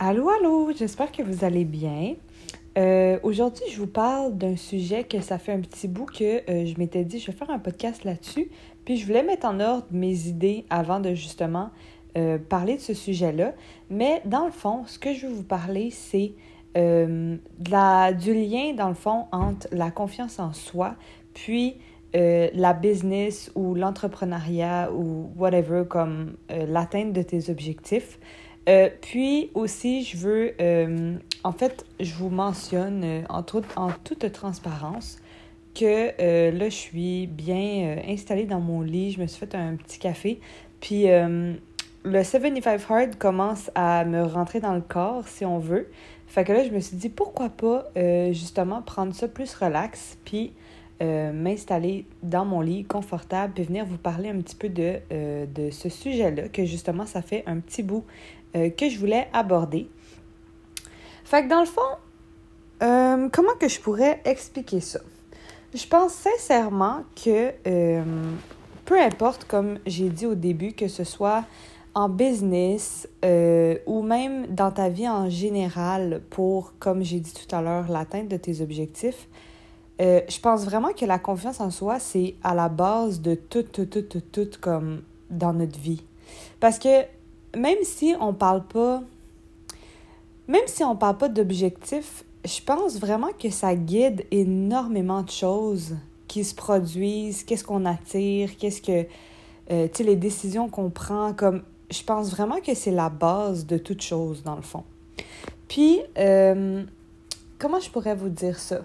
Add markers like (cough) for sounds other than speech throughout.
Allô, allô, j'espère que vous allez bien. Euh, Aujourd'hui, je vous parle d'un sujet que ça fait un petit bout que euh, je m'étais dit, je vais faire un podcast là-dessus. Puis je voulais mettre en ordre mes idées avant de justement euh, parler de ce sujet-là. Mais dans le fond, ce que je veux vous parler, c'est du lien, dans le fond, entre la confiance en soi, puis la business ou l'entrepreneuriat ou whatever, comme l'atteinte de tes objectifs. Euh, puis aussi, je veux, euh, en fait, je vous mentionne euh, en, en toute transparence que là, je suis bien installée dans mon lit, je me suis fait un petit café, puis le 75 Hard commence à me rentrer dans le corps, si on veut. Fait que là, je me suis dit, pourquoi pas justement prendre ça plus relax, puis euh, m'installer dans mon lit confortable, puis venir vous parler un petit peu de, euh, de ce sujet-là, que justement, ça fait un petit bout euh, que je voulais aborder. Fait que dans le fond, comment que je pourrais expliquer ça? Je pense sincèrement que peu importe, comme j'ai dit au début, que ce soit en business ou même dans ta vie en général pour, comme j'ai dit tout à l'heure, l'atteinte de tes objectifs, euh, je pense vraiment que la confiance en soi, c'est à la base de tout, tout, tout, tout, tout comme dans notre vie. Parce que même si on parle pas, même si on parle pas d'objectifs, je pense vraiment que ça guide énormément de choses qui se produisent, qu'est-ce qu'on attire, qu'est-ce que, euh, tu sais, les décisions qu'on prend, comme, je pense vraiment que c'est la base de toute chose, dans le fond. Puis, euh, comment je pourrais vous dire ça?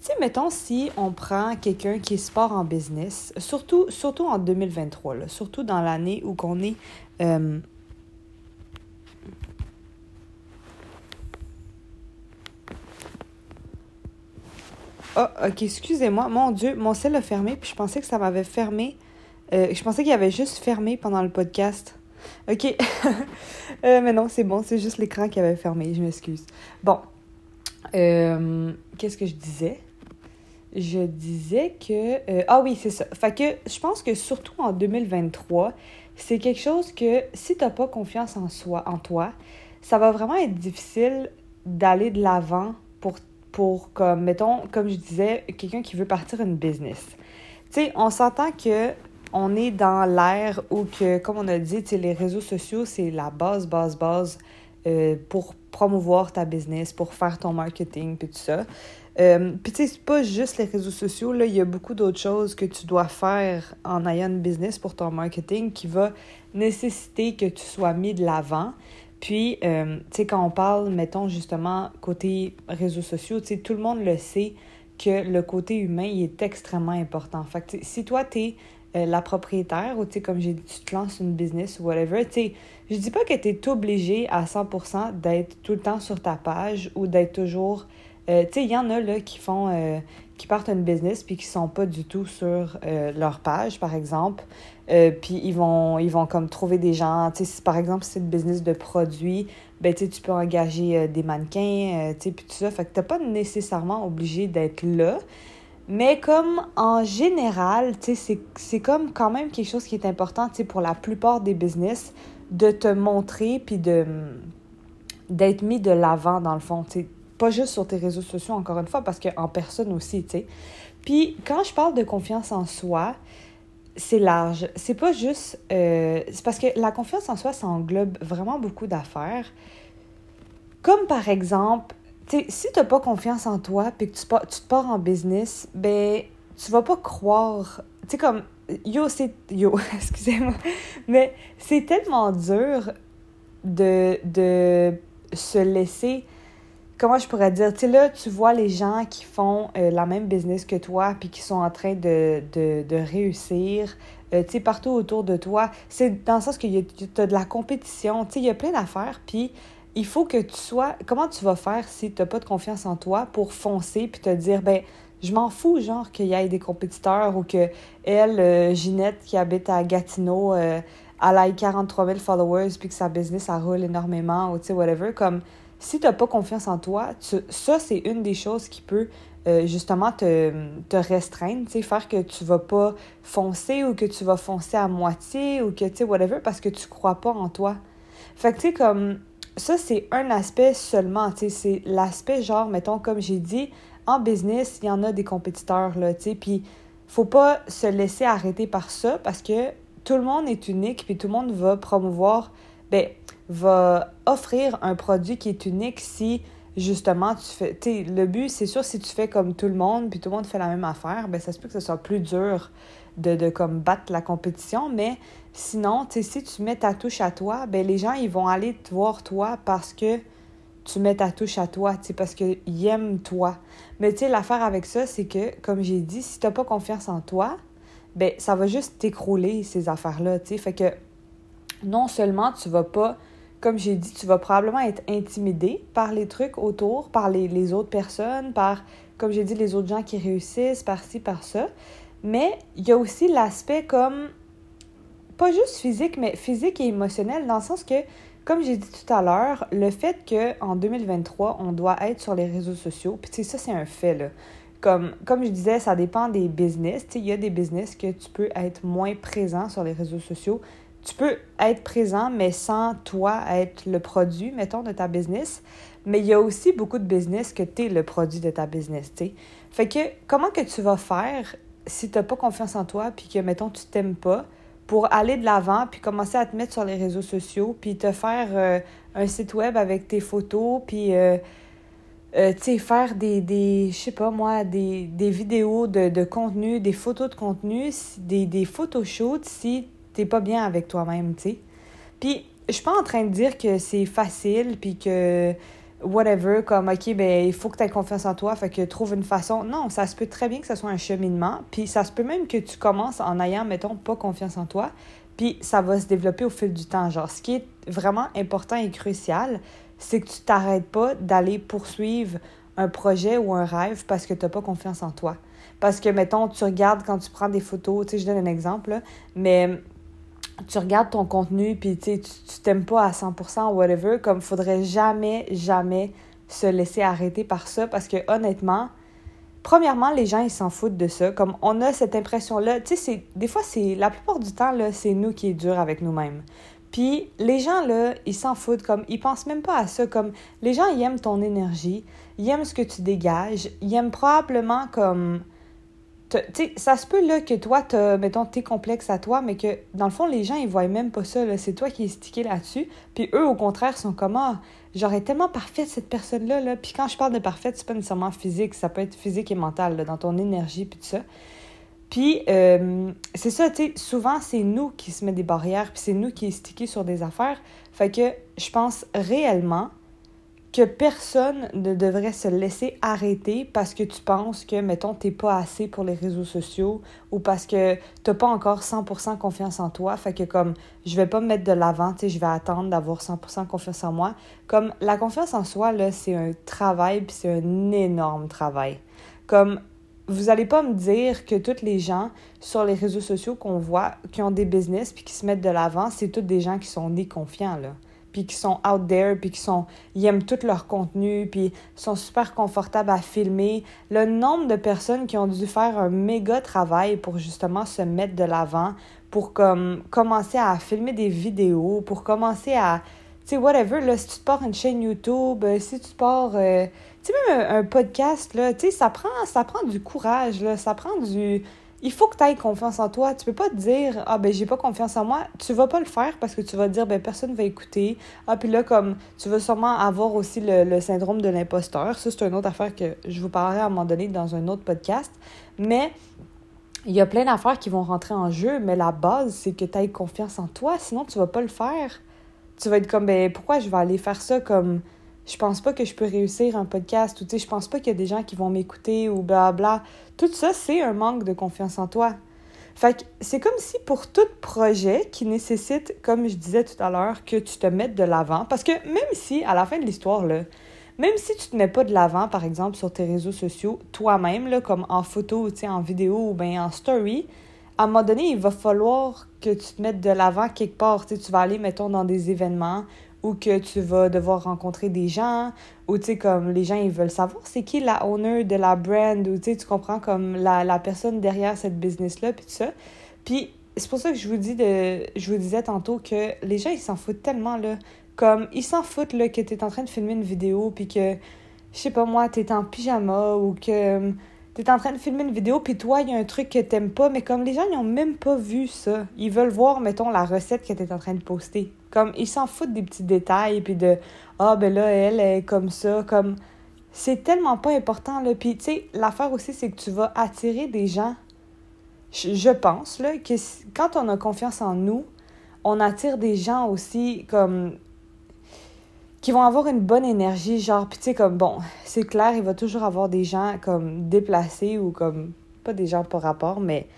Tu sais, mettons, si on prend quelqu'un qui est sport en business, surtout, surtout en 2023, là, surtout dans l'année où qu'on est... Oh, ok, excusez-moi. Mon Dieu, mon sel a fermé, puis je pensais que ça m'avait fermé. Euh, je pensais qu'il avait juste fermé pendant le podcast. Ok. (laughs) Euh, mais non, c'est bon, c'est juste l'écran qui avait fermé, je m'excuse. Bon. Qu'est-ce que je disais? Je disais que... euh, ah oui, c'est ça. Fait je pense que surtout en 2023, c'est quelque chose que si t'as pas confiance en soi, en toi, ça va vraiment être difficile d'aller de l'avant pour, pour, comme, mettons, comme je disais, quelqu'un qui veut partir une business. Tu sais, on s'entend que on est dans l'ère où que, comme on a dit, les réseaux sociaux, c'est la base, base, base euh, pour promouvoir ta business, pour faire ton marketing, puis tout ça. Euh, puis tu sais, c'est pas juste les réseaux sociaux, là, il y a beaucoup d'autres choses que tu dois faire en ayant une business pour ton marketing qui va nécessiter que tu sois mis de l'avant. Puis, euh, tu sais, quand on parle, mettons, justement, côté réseaux sociaux, tu sais, tout le monde le sait que le côté humain, est extrêmement important. Fait que, tu si toi, t'es euh, la propriétaire ou, tu sais, comme j'ai dit, tu te lances une business ou whatever, tu sais, je dis pas que tu es obligé à 100% d'être tout le temps sur ta page ou d'être toujours... euh, il y en a, là, qui font... euh, qui partent une business puis qui sont pas du tout sur euh, leur page, par exemple. Puis ils vont, ils vont comme trouver des gens, si par exemple c'est une business de produits, ben tu peux engager des mannequins, tu puis tout ça. Fait que t'es pas nécessairement obligé d'être là. Mais comme en général, c'est- comme quand même quelque chose qui est important, pour la plupart des business, de te montrer puis de d'être mis de l'avant dans le fond. Pas juste sur tes réseaux sociaux, encore une fois, parce qu'en personne aussi, tu sais. Puis quand je parle de confiance en soi, c'est large. C'est pas juste. euh, c'est parce que la confiance en soi, ça englobe vraiment beaucoup d'affaires. Comme par exemple, tu sais, si t'as pas confiance en toi puis que tu, tu te pars en business, ben, tu vas pas croire. Tu sais, comme. Yo, c'est. Yo, (laughs) excusez-moi. Mais c'est tellement dur de, de se laisser comment je pourrais dire, tu sais, là, tu vois les gens qui font euh, la même business que toi, puis qui sont en train de, de, de réussir, euh, tu sais, partout autour de toi. C'est dans le sens que tu as de la compétition, tu sais, il y a plein d'affaires, puis il faut que tu sois... Comment tu vas faire si tu n'as pas de confiance en toi pour foncer, puis te dire, ben je m'en fous, genre, qu'il y ait des compétiteurs ou que elle, euh, Ginette, qui habite à Gatineau, elle ait 43 000 followers, puis que sa business, ça roule énormément, ou tu sais, whatever, comme si tu n'as pas confiance en toi, ça, c'est une des choses qui peut euh, justement te, te restreindre, faire que tu vas pas foncer ou que tu vas foncer à moitié ou que, tu sais, whatever, parce que tu crois pas en toi. Fait que, tu sais, comme, ça, c'est un aspect seulement, tu sais, c'est l'aspect genre, mettons, comme j'ai dit, en business, il y en a des compétiteurs, là, tu sais, puis faut pas se laisser arrêter par ça parce que tout le monde est unique, puis tout le monde va promouvoir, ben, va offrir un produit qui est unique si justement tu fais. Tu le but, c'est sûr, si tu fais comme tout le monde, puis tout le monde fait la même affaire, ben ça se peut que ce soit plus dur de, de comme battre la compétition, mais sinon, tu si tu mets ta touche à toi, ben les gens, ils vont aller te voir toi parce que tu mets ta touche à toi, tu parce qu'ils aiment toi. Mais tu sais, l'affaire avec ça, c'est que, comme j'ai dit, si t'as pas confiance en toi, ben ça va juste t'écrouler, ces affaires-là, tu sais. Fait que non seulement tu vas pas, comme j'ai dit, tu vas probablement être intimidé par les trucs autour, par les, les autres personnes, par, comme j'ai dit, les autres gens qui réussissent, par ci, par ça. Mais il y a aussi l'aspect comme, pas juste physique, mais physique et émotionnel, dans le sens que, comme j'ai dit tout à l'heure, le fait qu'en 2023, on doit être sur les réseaux sociaux, puis ça, c'est un fait, là. Comme, comme je disais, ça dépend des business. Il y a des business que tu peux être moins présent sur les réseaux sociaux. Tu peux être présent, mais sans toi être le produit, mettons, de ta business. Mais il y a aussi beaucoup de business que tu es le produit de ta business, tu Fait que, comment que tu vas faire si tu n'as pas confiance en toi, puis que, mettons, tu t'aimes pas, pour aller de l'avant, puis commencer à te mettre sur les réseaux sociaux, puis te faire euh, un site web avec tes photos, puis, euh, euh, tu sais, faire des, des je sais pas moi, des, des vidéos de, de, contenu, des photos de contenu, des, des photoshoots si t'es pas bien avec toi-même, tu sais. Puis, je suis pas en train de dire que c'est facile, puis que whatever, comme, OK, ben, il faut que tu aies confiance en toi, fait que trouve une façon. Non, ça se peut très bien que ce soit un cheminement, puis ça se peut même que tu commences en ayant, mettons, pas confiance en toi, puis ça va se développer au fil du temps. Genre, ce qui est vraiment important et crucial, c'est que tu t'arrêtes pas d'aller poursuivre un projet ou un rêve parce que tu n'as pas confiance en toi. Parce que, mettons, tu regardes quand tu prends des photos, tu sais, je donne un exemple, là, mais tu regardes ton contenu, puis tu t'aimes pas à 100% ou whatever, comme faudrait jamais, jamais se laisser arrêter par ça parce que honnêtement, premièrement, les gens, ils s'en foutent de ça. Comme on a cette impression-là, tu sais, des fois, c'est la plupart du temps, là, c'est nous qui est dur avec nous-mêmes. Puis les gens, là, ils s'en foutent, comme, ils pensent même pas à ça. Comme, les gens, ils aiment ton énergie, ils aiment ce que tu dégages, ils aiment probablement, comme, sais, ça se peut là que toi, tu mettons, tes complexes à toi, mais que dans le fond, les gens, ils voient même pas ça. C'est toi qui es stické là-dessus. Puis eux, au contraire, sont comme Ah, j'aurais tellement parfaite cette personne-là. Là. Puis quand je parle de parfaite, c'est pas nécessairement physique, ça peut être physique et mental, là, dans ton énergie, puis tout ça. Puis euh, c'est ça, tu sais, souvent, c'est nous qui se met des barrières, puis c'est nous qui est stické sur des affaires. Fait que je pense réellement que personne ne devrait se laisser arrêter parce que tu penses que, mettons, t'es pas assez pour les réseaux sociaux ou parce que t'as pas encore 100% confiance en toi. Fait que comme, je vais pas me mettre de l'avant, tu sais, je vais attendre d'avoir 100% confiance en moi. Comme, la confiance en soi, là, c'est un travail puis c'est un énorme travail. Comme, vous allez pas me dire que toutes les gens sur les réseaux sociaux qu'on voit, qui ont des business puis qui se mettent de l'avant, c'est toutes des gens qui sont nés confiants, là puis qui sont out there, puis qui sont, ils aiment tout leur contenu, puis sont super confortables à filmer. Le nombre de personnes qui ont dû faire un méga travail pour justement se mettre de l'avant, pour comme commencer à filmer des vidéos, pour commencer à, tu sais, whatever, là, si tu pars une chaîne YouTube, euh, si tu te pars, euh, tu sais, même un, un, podcast, là, tu sais, ça prend, ça prend du courage, là, ça prend du il faut que tu aies confiance en toi. Tu peux pas te dire Ah ben j'ai pas confiance en moi. Tu vas pas le faire parce que tu vas te dire ben personne va écouter. Ah puis là, comme tu vas sûrement avoir aussi le, syndrome de l'imposteur. Ça, c'est une autre affaire que je vous parlerai à un moment donné dans un autre podcast. Mais il y a plein d'affaires qui vont rentrer en jeu, mais la base, c'est que tu aies confiance en toi, sinon tu vas pas le faire. Tu vas être comme ben pourquoi je vais aller faire ça comme je pense pas que je peux réussir un podcast ou tu sais, je pense pas qu'il y a des gens qui vont m'écouter ou bla Tout ça, c'est un manque de confiance en toi. Fait que c'est comme si pour tout projet qui nécessite, comme je disais tout à l'heure, que tu te mettes de l'avant, parce que même si, à la fin de l'histoire, là, même si tu te mets pas de l'avant, par exemple, sur tes réseaux sociaux, toi-même, comme en photo, sais, en vidéo ou bien en story, à un moment donné, il va falloir que tu te mettes de l'avant quelque part. Tu, sais, tu vas aller, mettons, dans des événements ou que tu vas devoir rencontrer des gens, ou tu sais, comme les gens, ils veulent savoir c'est qui la owner de la brand, ou tu sais, tu comprends comme la, la personne derrière cette business-là, puis tout ça. Puis c'est pour ça que je vous dis de, je vous disais tantôt que les gens, ils s'en foutent tellement, là. Comme, ils s'en foutent, là, que t'es en train de filmer une vidéo, puis que, je sais pas moi, t'es en pyjama, ou que t'es en train de filmer une vidéo, puis toi, il y a un truc que t'aimes pas, mais comme les gens, ils ont même pas vu ça. Ils veulent voir, mettons, la recette que t'es en train de poster. Comme, ils s'en foutent des petits détails, puis de, ah, ben là, elle est comme ça, comme... C'est tellement pas important, là. Puis, tu sais, l'affaire aussi, c'est que tu vas attirer des gens je pense là, que quand on a confiance en nous, on attire des gens aussi comme qui vont avoir une bonne énergie, genre, puis tu sais, comme, bon, c'est clair, il va toujours avoir des gens comme déplacés ou comme, pas des gens par rapport, mais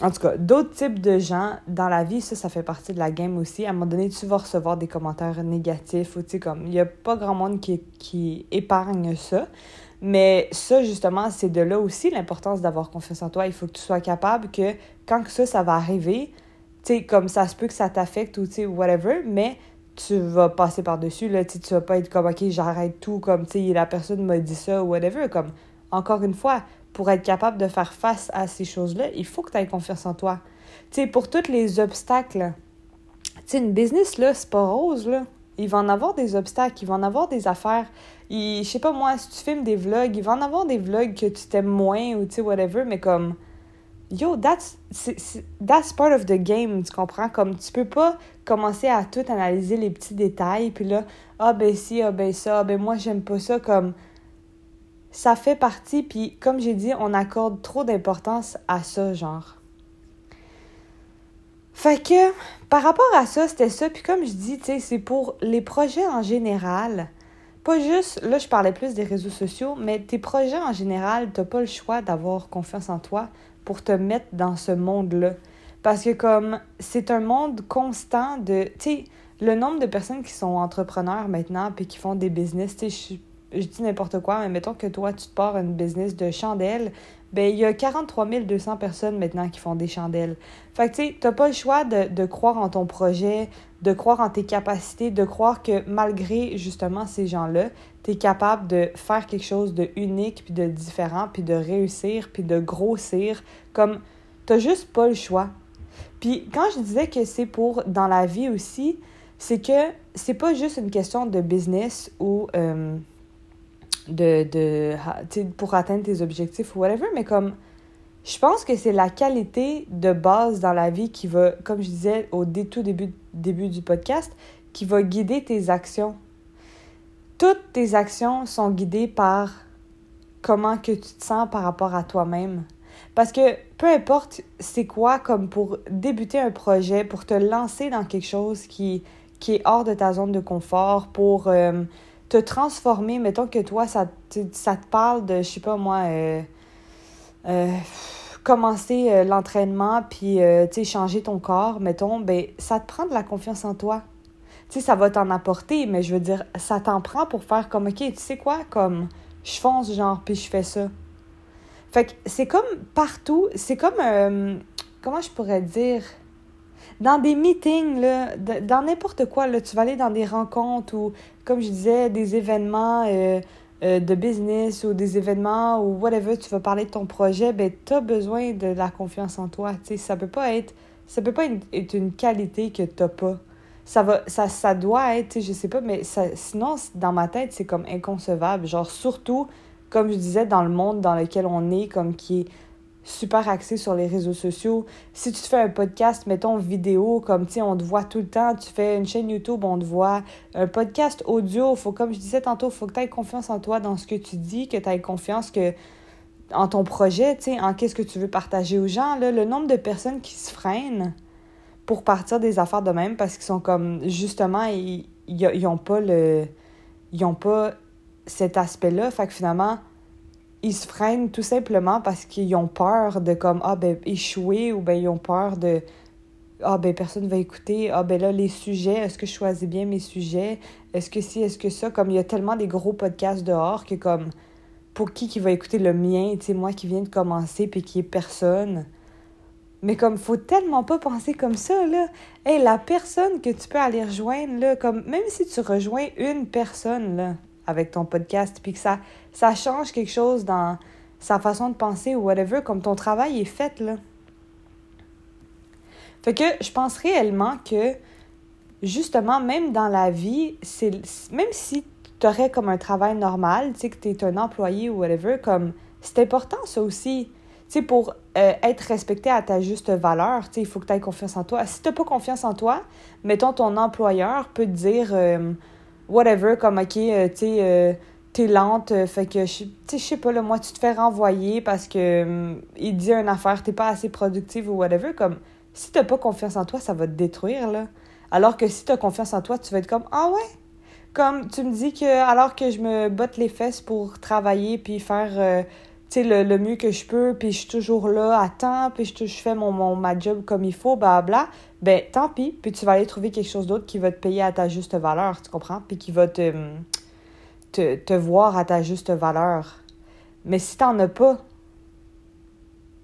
en tout cas, d'autres types de gens dans la vie, ça, ça fait partie de la game aussi. À un moment donné, tu vas recevoir des commentaires négatifs ou tu sais, comme, il n'y a pas grand monde qui, qui épargne ça. Mais ça, justement, c'est de là aussi l'importance d'avoir confiance en toi. Il faut que tu sois capable que quand ça, ça va arriver, tu sais, comme ça se peut que ça t'affecte ou tu sais, whatever, mais tu vas passer par-dessus, là, tu vas pas être comme, OK, j'arrête tout, comme, tu sais, la personne m'a dit ça ou whatever. Comme, encore une fois, pour être capable de faire face à ces choses-là, il faut que tu aies confiance en toi. Tu sais, pour tous les obstacles, tu sais, une business, là, c'est pas rose, là. Il va en avoir des obstacles, il va en avoir des affaires je sais pas moi, si tu filmes des vlogs, il va en avoir des vlogs que tu t'aimes moins ou tu sais, whatever, mais comme. Yo, that's, that's part of the game, tu comprends? Comme tu peux pas commencer à tout analyser les petits détails, puis là, ah ben si, ah ben ça, ah ben moi j'aime pas ça, comme. Ça fait partie, puis comme j'ai dit, on accorde trop d'importance à ça, genre. Fait que, par rapport à ça, c'était ça. Puis comme je dis, tu sais, c'est pour les projets en général. Pas juste, là je parlais plus des réseaux sociaux, mais tes projets en général, t'as pas le choix d'avoir confiance en toi pour te mettre dans ce monde-là. Parce que comme c'est un monde constant de, tu sais, le nombre de personnes qui sont entrepreneurs maintenant puis qui font des business, tu sais, je, dis n'importe quoi, mais mettons que toi tu te pars une business de chandelles, ben il y a 43 200 personnes maintenant qui font des chandelles. Fait que tu sais, t'as pas le choix de, de croire en ton projet, de croire en tes capacités, de croire que malgré justement ces gens-là, tu es capable de faire quelque chose de unique, puis de différent, puis de réussir, puis de grossir. Comme, t'as juste pas le choix. Puis quand je disais que c'est pour dans la vie aussi, c'est que c'est pas juste une question de business ou euh, de, de pour atteindre tes objectifs ou whatever, mais comme je pense que c'est la qualité de base dans la vie qui va, comme je disais au tout début, début du podcast, qui va guider tes actions. Toutes tes actions sont guidées par comment que tu te sens par rapport à toi-même. Parce que peu importe c'est quoi, comme pour débuter un projet, pour te lancer dans quelque chose qui, qui est hors de ta zone de confort, pour euh, te transformer, mettons que toi, ça, ça te parle de, je sais pas moi, euh, euh, commencer euh, l'entraînement puis tu sais changer ton corps mettons ben ça te prend de la confiance en toi. Tu sais ça va t'en apporter mais je veux dire ça t'en prend pour faire comme ok tu sais quoi comme je fonce genre puis je fais ça. Fait que c'est comme partout c'est comme comment je pourrais dire? Dans des meetings, là, dans n'importe quoi, là, tu vas aller dans des rencontres ou, comme je disais, des événements, euh, de business ou des événements ou whatever, tu vas parler de ton projet, ben, tu as besoin de la confiance en toi. sais ça peut pas être ça peut pas être une qualité que tu pas. Ça, va, ça, ça doit être, je sais pas, mais ça, sinon, dans ma tête, c'est comme inconcevable. Genre, surtout, comme je disais, dans le monde dans lequel on est, comme qui est super axé sur les réseaux sociaux. Si tu fais un podcast, mettons vidéo, comme tu sais, on te voit tout le temps, tu fais une chaîne YouTube, on te voit. Un podcast audio, faut, comme je disais tantôt, faut que tu aies confiance en toi dans ce que tu dis, que tu aies confiance que en ton projet, tu sais, en qu'est-ce que tu veux partager aux gens. Le nombre de personnes qui se freinent pour partir des affaires de même parce qu'ils sont comme, justement, ils, ils, ont pas le... Ils ont pas cet aspect-là. Fait que finalement ils se freinent tout simplement parce qu'ils ont peur de comme ah ben échouer ou ben ils ont peur de ah ben personne va écouter ah ben là les sujets est-ce que je choisis bien mes sujets? Est-ce que si est-ce que ça? Comme il y a tellement des gros podcasts dehors que comme pour qui qui va écouter le mien? Tu sais moi qui viens de commencer puis qui est personne. Mais comme faut tellement pas penser comme ça là. Hey, la personne que tu peux aller rejoindre là comme même si tu rejoins une personne là avec ton podcast, puis que ça, ça change quelque chose dans sa façon de penser ou whatever, comme ton travail est fait, là. Fait que je pense réellement que justement, même dans la vie, c'est même si tu aurais comme un travail normal, tu sais, que tu es un employé ou whatever, comme c'est important ça aussi. Tu sais, pour euh, être respecté à ta juste valeur, tu sais, il faut que tu aies confiance en toi. Si tu pas confiance en toi, mettons ton employeur peut te dire euh, whatever, comme OK, euh, tu sais, t'es lente, fait que, tu sais, je sais pas, là, moi, tu te fais renvoyer parce que il dit une affaire, t'es pas assez productive ou whatever, comme si t'as pas confiance en toi, ça va te détruire, là. Alors que si tu as confiance en toi, tu vas être comme Ah ouais? Comme tu me dis que alors que je me botte les fesses pour travailler puis faire euh, le, le, mieux que je peux, puis je suis toujours là à temps, puis je, je fais mon, mon, ma job comme il faut, bla bla, ben tant pis, puis tu vas aller trouver quelque chose d'autre qui va te payer à ta juste valeur, tu comprends? Puis qui va te, te, te voir à ta juste valeur. Mais si t'en as pas,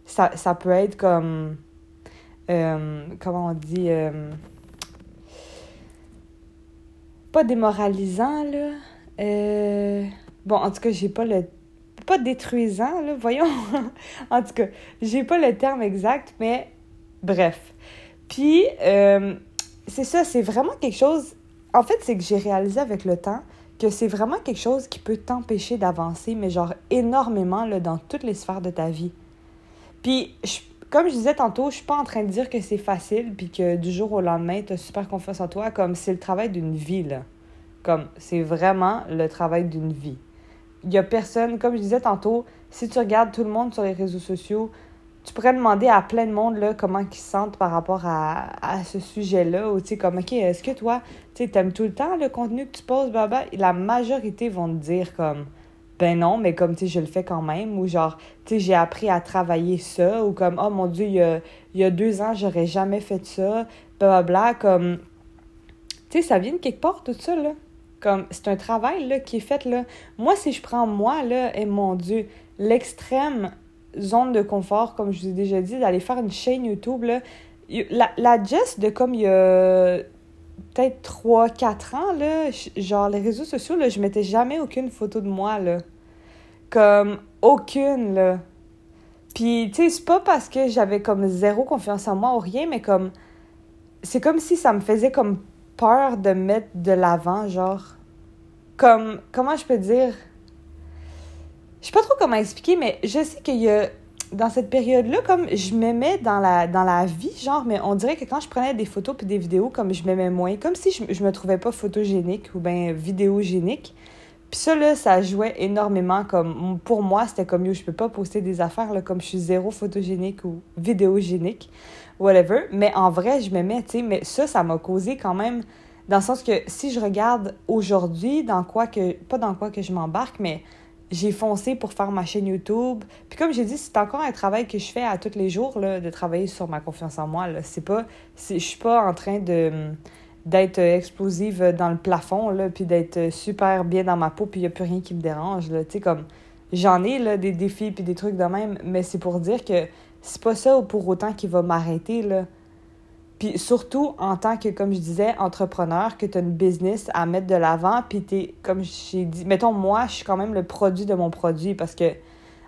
ça, ça peut être comme. Euh, comment on dit? Euh, pas démoralisant, là. Euh, bon, en tout cas, j'ai pas le. Pas détruisant, là, voyons. (laughs) en tout cas, j'ai pas le terme exact, mais bref. Puis, euh, c'est ça, c'est vraiment quelque chose. En fait, c'est que j'ai réalisé avec le temps que c'est vraiment quelque chose qui peut t'empêcher d'avancer, mais genre énormément, là, dans toutes les sphères de ta vie. Puis, je comme je disais tantôt, je suis pas en train de dire que c'est facile puis que du jour au lendemain, tu as super confiance en toi. Comme c'est le travail d'une vie, là. Comme c'est vraiment le travail d'une vie. Il y a personne, comme je disais tantôt, si tu regardes tout le monde sur les réseaux sociaux, tu pourrais demander à plein de monde là, comment ils se sentent par rapport à, ce sujet-là. Ou tu sais, comme, OK, est-ce que toi, tu sais, t'aimes tout le temps le contenu que tu poses, baba? La majorité vont te dire comme ben non, mais comme, tu je le fais quand même, ou genre, tu sais, j'ai appris à travailler ça, ou comme, oh mon Dieu, il y a, deux ans, j'aurais jamais fait ça, blablabla, comme, tu sais, ça vient de quelque part, tout ça. Comme, c'est un travail, là, qui est fait, là. Moi, si je prends moi, là, et mon Dieu, l'extrême zone de confort, comme je vous ai déjà dit, d'aller faire une chaîne YouTube, là, la, la de comme il y a peut-être 3-4 ans, là, genre les réseaux sociaux, là, je mettais jamais aucune photo de moi, là. Comme aucune, là. Puis, tu sais, c'est pas parce que j'avais comme zéro confiance en moi ou rien, mais comme. C'est comme si ça me faisait comme peur de mettre de l'avant, genre. Comme. Comment je peux dire? Je sais pas trop comment expliquer, mais je sais qu'il y a dans cette période-là, comme je m'aimais dans la, dans la vie, genre, mais on dirait que quand je prenais des photos puis des vidéos, comme je m'aimais moins, comme si je, je me trouvais pas photogénique ou bien vidéogénique. Puis ça, ça jouait énormément comme... Pour moi, c'était comme, yo, je peux pas poster des affaires, comme je suis zéro photogénique ou vidéogénique, whatever. Mais en vrai, je m'aimais, tu sais, mais ça, ça m'a causé quand même... Dans le sens que si je regarde aujourd'hui, dans quoi que... Pas dans quoi que je m'embarque, mais j'ai foncé pour faire ma chaîne YouTube. Puis comme j'ai dit, c'est encore un travail que je fais à tous les jours, là, de travailler sur ma confiance en moi. C'est pas... Je suis pas en train de d'être explosive dans le plafond, là, puis d'être super bien dans ma peau, puis il n'y a plus rien qui me dérange. Là. Tu sais, comme... J'en ai, là, des défis puis des trucs de même, mais c'est pour dire que c'est pas ça pour autant qui va m'arrêter, là. Puis surtout, en tant que, comme je disais, entrepreneur, que tu une business à mettre de l'avant, puis tu comme j'ai dit, mettons, moi, je suis quand même le produit de mon produit parce que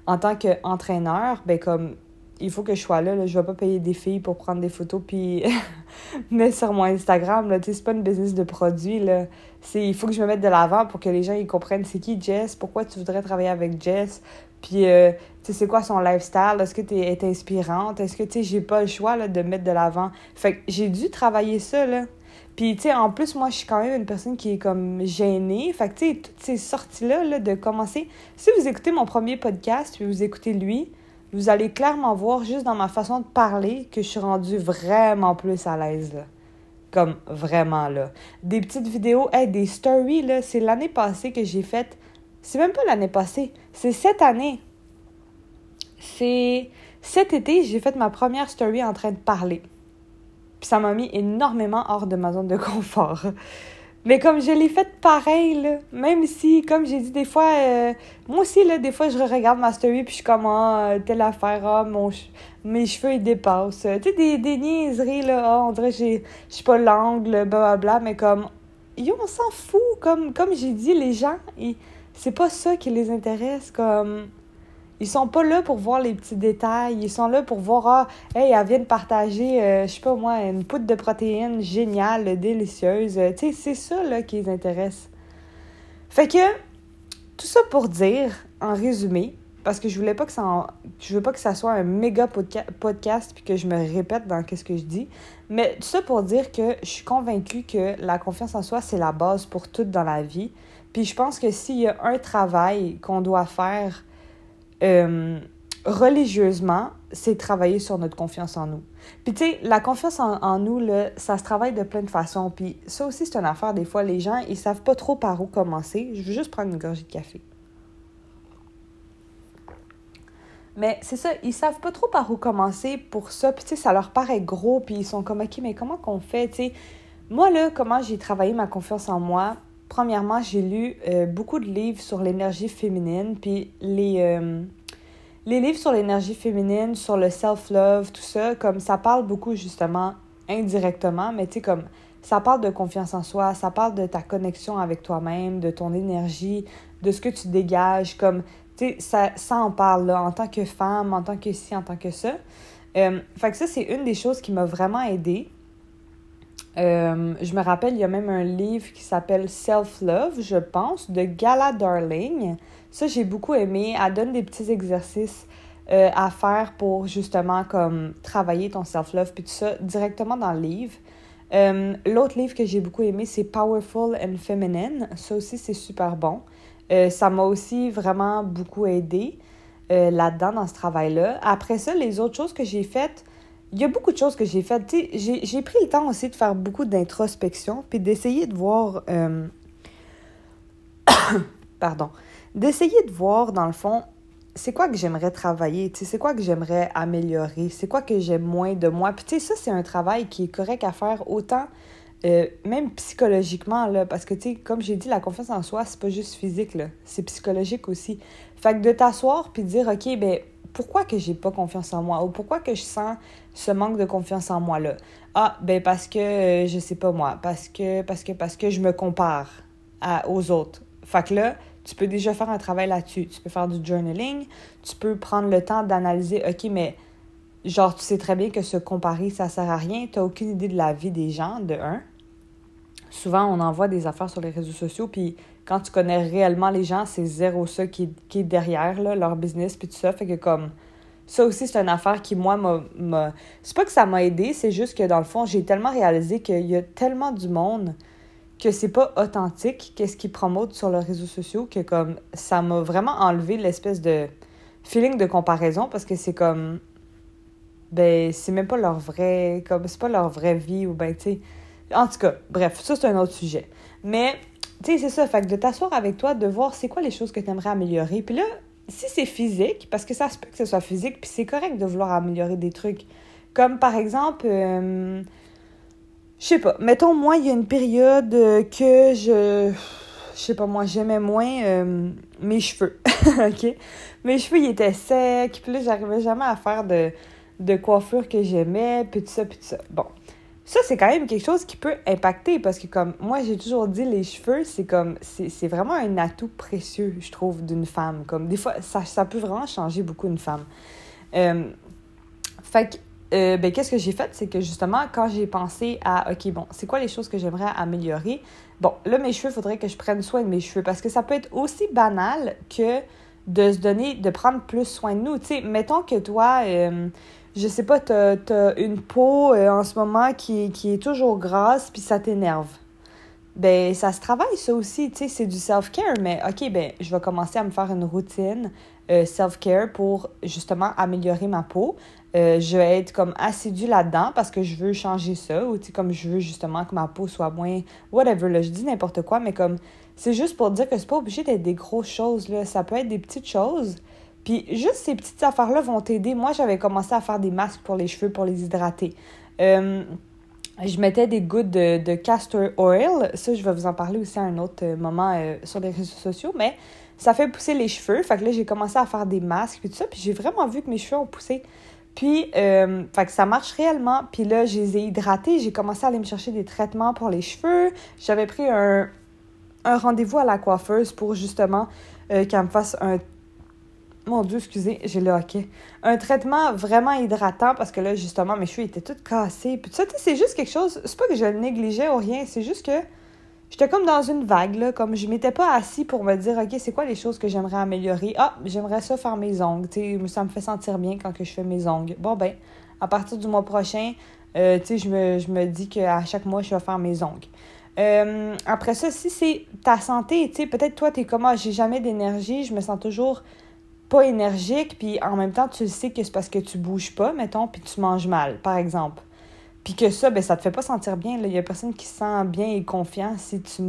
en tant qu'entraîneur, ben comme il faut que je sois là, là je vais pas payer des filles pour prendre des photos puis (laughs) mettre sur mon Instagram là, c'est pas une business de produit là. C'est il faut que je me mette de l'avant pour que les gens ils comprennent c'est qui Jess, pourquoi tu voudrais travailler avec Jess, puis, euh, tu sais, c'est quoi son lifestyle? Est-ce que tu es, inspirante? Est-ce que, tu sais, j'ai pas le choix de mettre de l'avant? Fait que j'ai dû travailler ça, là. Puis, tu sais, en plus, moi, je suis quand même une personne qui est comme gênée. Fait que, tu sais, toutes ces sorties-là, là, de commencer. Si vous écoutez mon premier podcast, puis vous écoutez lui, vous allez clairement voir, juste dans ma façon de parler, que je suis rendue vraiment plus à l'aise, là. Comme vraiment, là. Des petites vidéos, hey, des stories, là, c'est l'année passée que j'ai fait c'est même pas l'année passée, c'est cette année. C'est cet été, j'ai fait ma première story en train de parler. Puis ça m'a mis énormément hors de ma zone de confort. Mais comme je l'ai fait pareil, même si, comme j'ai dit des fois, euh, moi aussi, là, des fois, je regarde ma story puis je suis comme, ah, telle affaire, ah, mon mes cheveux, ils dépassent. Tu sais, des, des niaiseries, là, ah, on dirait que je suis pas l'angle, blablabla, mais comme, yo, on s'en fout, comme, comme j'ai dit, les gens, c'est pas ça qui les intéresse. Comme, Ils sont pas là pour voir les petits détails. Ils sont là pour voir, ah, hey, elle vient partager, euh, je sais pas moi, une poudre de protéines géniale, délicieuse. tu sais, c'est ça, là, qui les intéresse. Fait que, tout ça pour dire, en résumé, parce que je voulais pas que ça je veux pas que ça soit un méga podcast puis que je me répète dans qu'est-ce que je dis mais tout ça pour dire que je suis convaincue que la confiance en soi c'est la base pour tout dans la vie puis je pense que s'il y a un travail qu'on doit faire euh, religieusement c'est travailler sur notre confiance en nous puis tu sais la confiance en, nous ça se travaille de plein de façons puis ça aussi c'est une affaire des fois les gens ils savent pas trop par où commencer je veux juste prendre une gorgée de café Mais c'est ça, ils savent pas trop par où commencer pour ça. Puis, tu sais, ça leur paraît gros. Puis, ils sont comme, OK, mais comment qu'on fait? Moi, là, comment j'ai travaillé ma confiance en moi? Premièrement, j'ai lu euh, beaucoup de livres sur l'énergie féminine. Puis, les, euh, les livres sur l'énergie féminine, sur le self-love, tout ça, comme ça parle beaucoup, justement, indirectement, mais tu sais, comme ça parle de confiance en soi, ça parle de ta connexion avec toi-même, de ton énergie, de ce que tu dégages. Comme ça, ça en parle là, en tant que femme, en tant que ci, en tant que ça. Euh, fait que ça, c'est une des choses qui m'a vraiment aidée. Euh, je me rappelle, il y a même un livre qui s'appelle Self-Love, je pense, de Gala Darling. Ça, j'ai beaucoup aimé. Elle donne des petits exercices euh, à faire pour justement comme travailler ton self-love puis tout ça directement dans le livre. L'autre livre que j'ai beaucoup aimé, c'est Powerful and Feminine. Ça aussi, c'est super bon. Euh, ça m'a aussi vraiment beaucoup aidé euh, là-dedans, dans ce travail-là. Après ça, les autres choses que j'ai faites, il y a beaucoup de choses que j'ai faites. J'ai pris le temps aussi de faire beaucoup d'introspection, puis d'essayer de voir... Euh, (coughs) pardon. D'essayer de voir, dans le fond, c'est quoi que j'aimerais travailler, c'est quoi que j'aimerais améliorer, c'est quoi que j'aime moins de moi. Puis tu sais, ça, c'est un travail qui est correct à faire autant euh, même psychologiquement, là, parce que, tu sais, comme j'ai dit, la confiance en soi, c'est pas juste physique, là, c'est psychologique aussi. Fait que de t'asseoir puis de dire, OK, ben pourquoi que j'ai pas confiance en moi? Ou pourquoi que je sens ce manque de confiance en moi-là? Ah, ben parce que, euh, je sais pas moi, parce que, parce que, parce que je me compare aux autres. Fait que là, tu peux déjà faire un travail là-dessus. Tu peux faire du journaling, tu peux prendre le temps d'analyser, OK, mais genre, tu sais très bien que se comparer, ça sert à rien. Tu aucune idée de la vie des gens, de un souvent, on envoie des affaires sur les réseaux sociaux, puis quand tu connais réellement les gens, c'est zéro ça qui, est derrière là, leur business, puis tout ça. Fait que comme. Ça aussi, c'est une affaire qui, moi, m'a. C'est pas que ça m'a aidé, c'est juste que dans le fond, j'ai tellement réalisé qu'il y a tellement du monde que c'est pas authentique, qu'est-ce qu'ils promotent sur leurs réseaux sociaux, que comme ça m'a vraiment enlevé l'espèce de feeling de comparaison parce que c'est comme. Ben, c'est même pas leur vrai. Comme, c'est pas leur vraie vie ou ben, tu sais en tout cas, bref, ça, c'est un autre sujet. Mais, tu sais, c'est ça. Fait de t'asseoir avec toi, de voir c'est quoi les choses que tu aimerais améliorer. Puis là, si c'est physique, parce que ça se peut que ce soit physique, puis c'est correct de vouloir améliorer des trucs. Comme par exemple, euh, je sais pas, mettons, moi, il y a une période que je. Je sais pas, moi, j'aimais moins euh, mes cheveux. (laughs) OK? Mes cheveux, ils étaient secs, puis là, j'arrivais jamais à faire de, de coiffure que j'aimais, puis tout ça, puis tout ça. Bon. Ça, c'est quand même quelque chose qui peut impacter parce que, comme moi, j'ai toujours dit, les cheveux, c'est comme, c'est vraiment un atout précieux, je trouve, d'une femme. Comme, des fois, ça, ça peut vraiment changer beaucoup une femme. Euh, fait que, euh, ben, qu'est-ce que j'ai fait? C'est que justement, quand j'ai pensé à, OK, bon, c'est quoi les choses que j'aimerais améliorer? Bon, là, mes cheveux, il faudrait que je prenne soin de mes cheveux parce que ça peut être aussi banal que de se donner, de prendre plus soin de nous. Tu sais, mettons que toi, euh, je sais pas, tu as, une peau euh, en ce moment qui, qui, est toujours grasse, puis ça t'énerve. Ben, ça se travaille, ça aussi, tu sais, c'est du self-care, mais OK, ben, je vais commencer à me faire une routine euh, self-care pour justement améliorer ma peau. Euh, je vais être comme assidue là-dedans parce que je veux changer ça, ou tu sais, comme je veux justement que ma peau soit moins. Whatever, là, je dis n'importe quoi, mais comme. C'est juste pour dire que c'est pas obligé d'être des grosses choses, là. Ça peut être des petites choses puis juste ces petites affaires-là vont t'aider. Moi, j'avais commencé à faire des masques pour les cheveux pour les hydrater. Euh, je mettais des gouttes de, castor oil. Ça, je vais vous en parler aussi à un autre moment euh, sur les réseaux sociaux. Mais ça fait pousser les cheveux. Fait que là, j'ai commencé à faire des masques et tout ça. Puis j'ai vraiment vu que mes cheveux ont poussé. Puis, euh, fait que ça marche réellement. Puis là, je les ai hydratés. J'ai commencé à aller me chercher des traitements pour les cheveux. J'avais pris un, rendez-vous à la coiffeuse pour justement qu'elle me fasse un mon Dieu, excusez, j'ai le hockey. Un traitement vraiment hydratant parce que là, justement, mes cheveux étaient tous cassés. Puis ça, c'est juste quelque chose. C'est pas que je le négligeais ou rien, c'est juste que j'étais comme dans une vague, là. Comme je m'étais pas assis pour me dire, OK, c'est quoi les choses que j'aimerais améliorer? Ah, j'aimerais ça faire mes ongles. sais, ça me fait sentir bien quand que je fais mes ongles. Bon, ben, à partir du mois prochain, euh, tu sais, je me, je me dis qu'à chaque mois, je vais faire mes ongles. Euh, après ça, si c'est ta santé, tu sais, peut-être toi, t'es comme, ah, j'ai jamais d'énergie, je me sens toujours pas énergique, puis en même temps, tu sais que c'est parce que tu bouges pas, mettons, puis tu manges mal, par exemple. Puis que ça, ben, ça te fait pas sentir bien. Il y a personne qui se sent bien et confiant si tu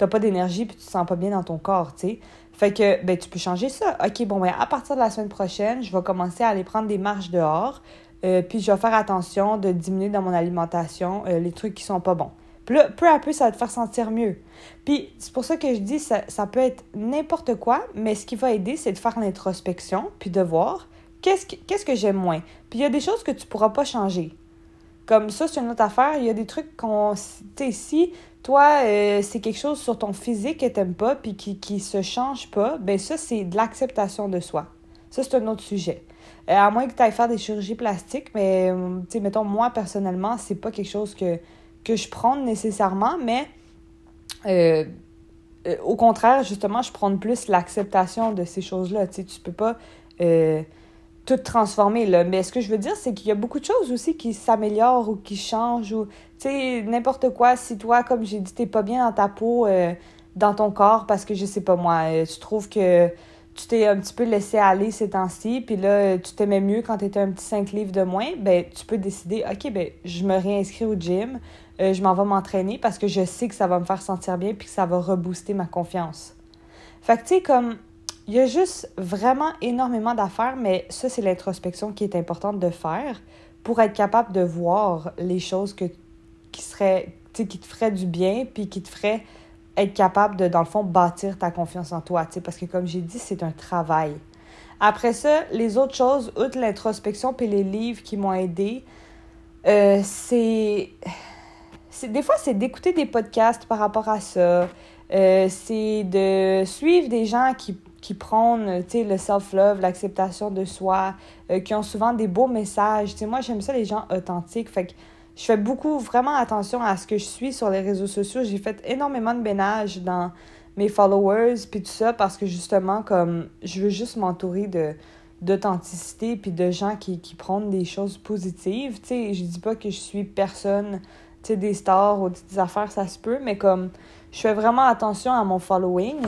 n'as pas d'énergie puis tu te sens pas bien dans ton corps, tu sais. Fait que, ben, tu peux changer ça. OK, bon, ben, à partir de la semaine prochaine, je vais commencer à aller prendre des marches dehors. Euh, puis je vais faire attention de diminuer dans mon alimentation euh, les trucs qui sont pas bons. Là, peu à peu, ça va te faire sentir mieux. Puis c'est pour ça que je dis, ça, ça peut être n'importe quoi, mais ce qui va aider, c'est de faire l'introspection, puis de voir qu'est-ce que, qu'est-ce que j'aime moins. Puis il y a des choses que tu pourras pas changer. Comme ça, c'est une autre affaire. Il y a des trucs qu'on. Tu sais, si toi, euh, c'est quelque chose sur ton physique que t'aimes pas, puis qui, qui se change pas, ben ça, c'est de l'acceptation de soi. Ça, c'est un autre sujet. Euh, à moins que tu ailles faire des chirurgies plastiques, mais, tu sais, mettons, moi, personnellement, c'est pas quelque chose que que je prône nécessairement, mais euh, euh, au contraire, justement, je prône plus l'acceptation de ces choses-là. Tu sais, peux pas euh, tout transformer, là. Mais ce que je veux dire, c'est qu'il y a beaucoup de choses aussi qui s'améliorent ou qui changent ou, tu sais, n'importe quoi. Si toi, comme j'ai dit, t'es pas bien dans ta peau, dans ton corps, parce que, je sais pas moi, tu trouves que tu t'es un petit peu laissé aller ces temps-ci, puis là, tu t'aimais mieux quand tu étais un petit 5 livres de moins, ben tu peux décider, OK, ben je me réinscris au gym, euh, je m'en vais m'entraîner parce que je sais que ça va me faire sentir bien puis que ça va rebooster ma confiance. Fait que, tu sais, comme, il y a juste vraiment énormément d'affaires, mais ça, c'est l'introspection qui est importante de faire pour être capable de voir les choses que, qui seraient, tu sais, qui te feraient du bien puis qui te feraient être capable de, dans le fond, bâtir ta confiance en toi, tu sais, parce que comme j'ai dit, c'est un travail. Après ça, les autres choses, outre l'introspection puis les livres qui m'ont aidé, euh, c'est des fois, c'est d'écouter des podcasts par rapport à ça. Euh, c'est de suivre des gens qui, qui prônent le self-love, l'acceptation de soi, euh, qui ont souvent des beaux messages. moi, j'aime ça, les gens authentiques. Fait que je fais beaucoup, vraiment attention à ce que je suis sur les réseaux sociaux. J'ai fait énormément de ménage dans mes followers, puis tout ça, parce que justement, comme je veux juste m'entourer de d'authenticité puis de gens qui, qui prônent des choses positives. Tu sais, je dis pas que je suis personne des stars ou des affaires, ça se peut, mais comme je fais vraiment attention à mon following.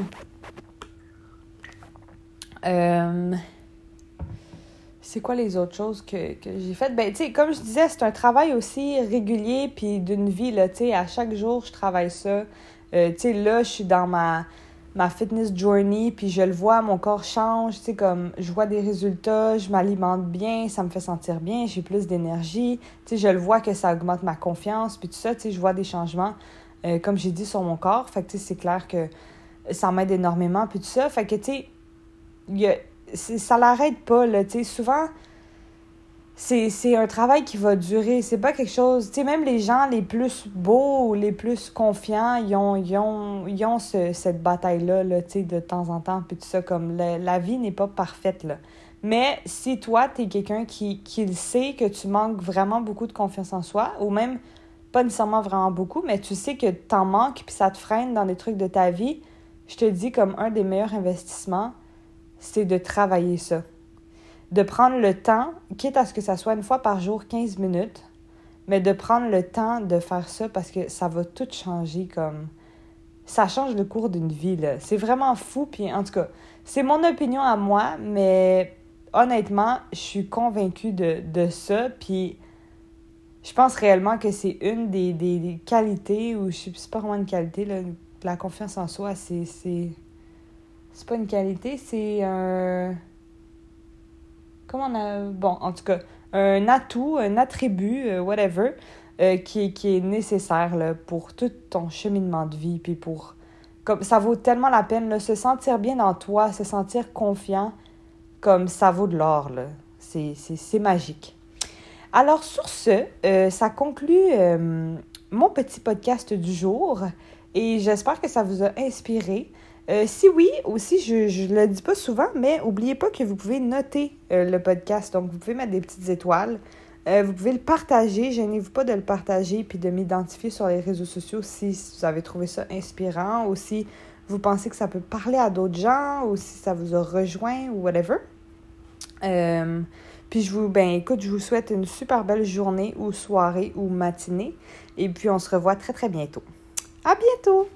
Euh, c'est quoi les autres choses que, que j'ai faites? Ben, tu sais, comme je disais, c'est un travail aussi régulier, puis d'une vie, là, tu sais, à chaque jour, je travaille ça. Euh, tu sais, là, je suis dans ma ma fitness journey, puis je le vois, mon corps change, tu sais, comme je vois des résultats, je m'alimente bien, ça me fait sentir bien, j'ai plus d'énergie, tu sais, je le vois que ça augmente ma confiance, puis tout ça, tu sais, je vois des changements, euh, comme j'ai dit, sur mon corps, fait que, tu sais, c'est clair que ça m'aide énormément, puis tout ça, fait que, tu sais, ça l'arrête pas, là, tu sais, souvent c'est un travail qui va durer. C'est pas quelque chose. Tu sais, même les gens les plus beaux les plus confiants, ils ont, ils ont, ils ont ce, cette bataille-là, là, tu sais, de temps en temps. Puis tout ça, comme la vie n'est pas parfaite, là. Mais si toi, tu es quelqu'un qui, qui le sait que tu manques vraiment beaucoup de confiance en soi, ou même pas nécessairement vraiment beaucoup, mais tu sais que t'en manques puis ça te freine dans des trucs de ta vie, je te dis comme un des meilleurs investissements, c'est de travailler ça de prendre le temps, quitte à ce que ça soit une fois par jour 15 minutes, mais de prendre le temps de faire ça parce que ça va tout changer comme ça change le cours d'une vie là. C'est vraiment fou puis en tout cas, c'est mon opinion à moi, mais honnêtement, je suis convaincue de, de ça puis je pense réellement que c'est une des, qualités ou je sais pas vraiment une qualité là, la confiance en soi, c'est c'est c'est pas une qualité, c'est un comment on a. Bon, en tout cas, un atout, un attribut, euh, whatever, euh, qui, est nécessaire pour tout ton cheminement de vie. Puis pour. Comme, ça vaut tellement la peine, là, se sentir bien dans toi, se sentir confiant, comme ça vaut de l'or. C'est magique. Alors, sur ce, euh, ça conclut mon petit podcast du jour et j'espère que ça vous a inspiré. Euh, si oui, aussi, je ne le dis pas souvent, mais n'oubliez pas que vous pouvez noter euh, le podcast. Donc, vous pouvez mettre des petites étoiles. Euh, vous pouvez le partager. Gênez-vous pas de le partager puis de m'identifier sur les réseaux sociaux si vous avez trouvé ça inspirant ou si vous pensez que ça peut parler à d'autres gens ou si ça vous a rejoint ou whatever. puis je vous, ben écoute, je vous souhaite une super belle journée ou soirée ou matinée. Et puis on se revoit très très bientôt. À bientôt!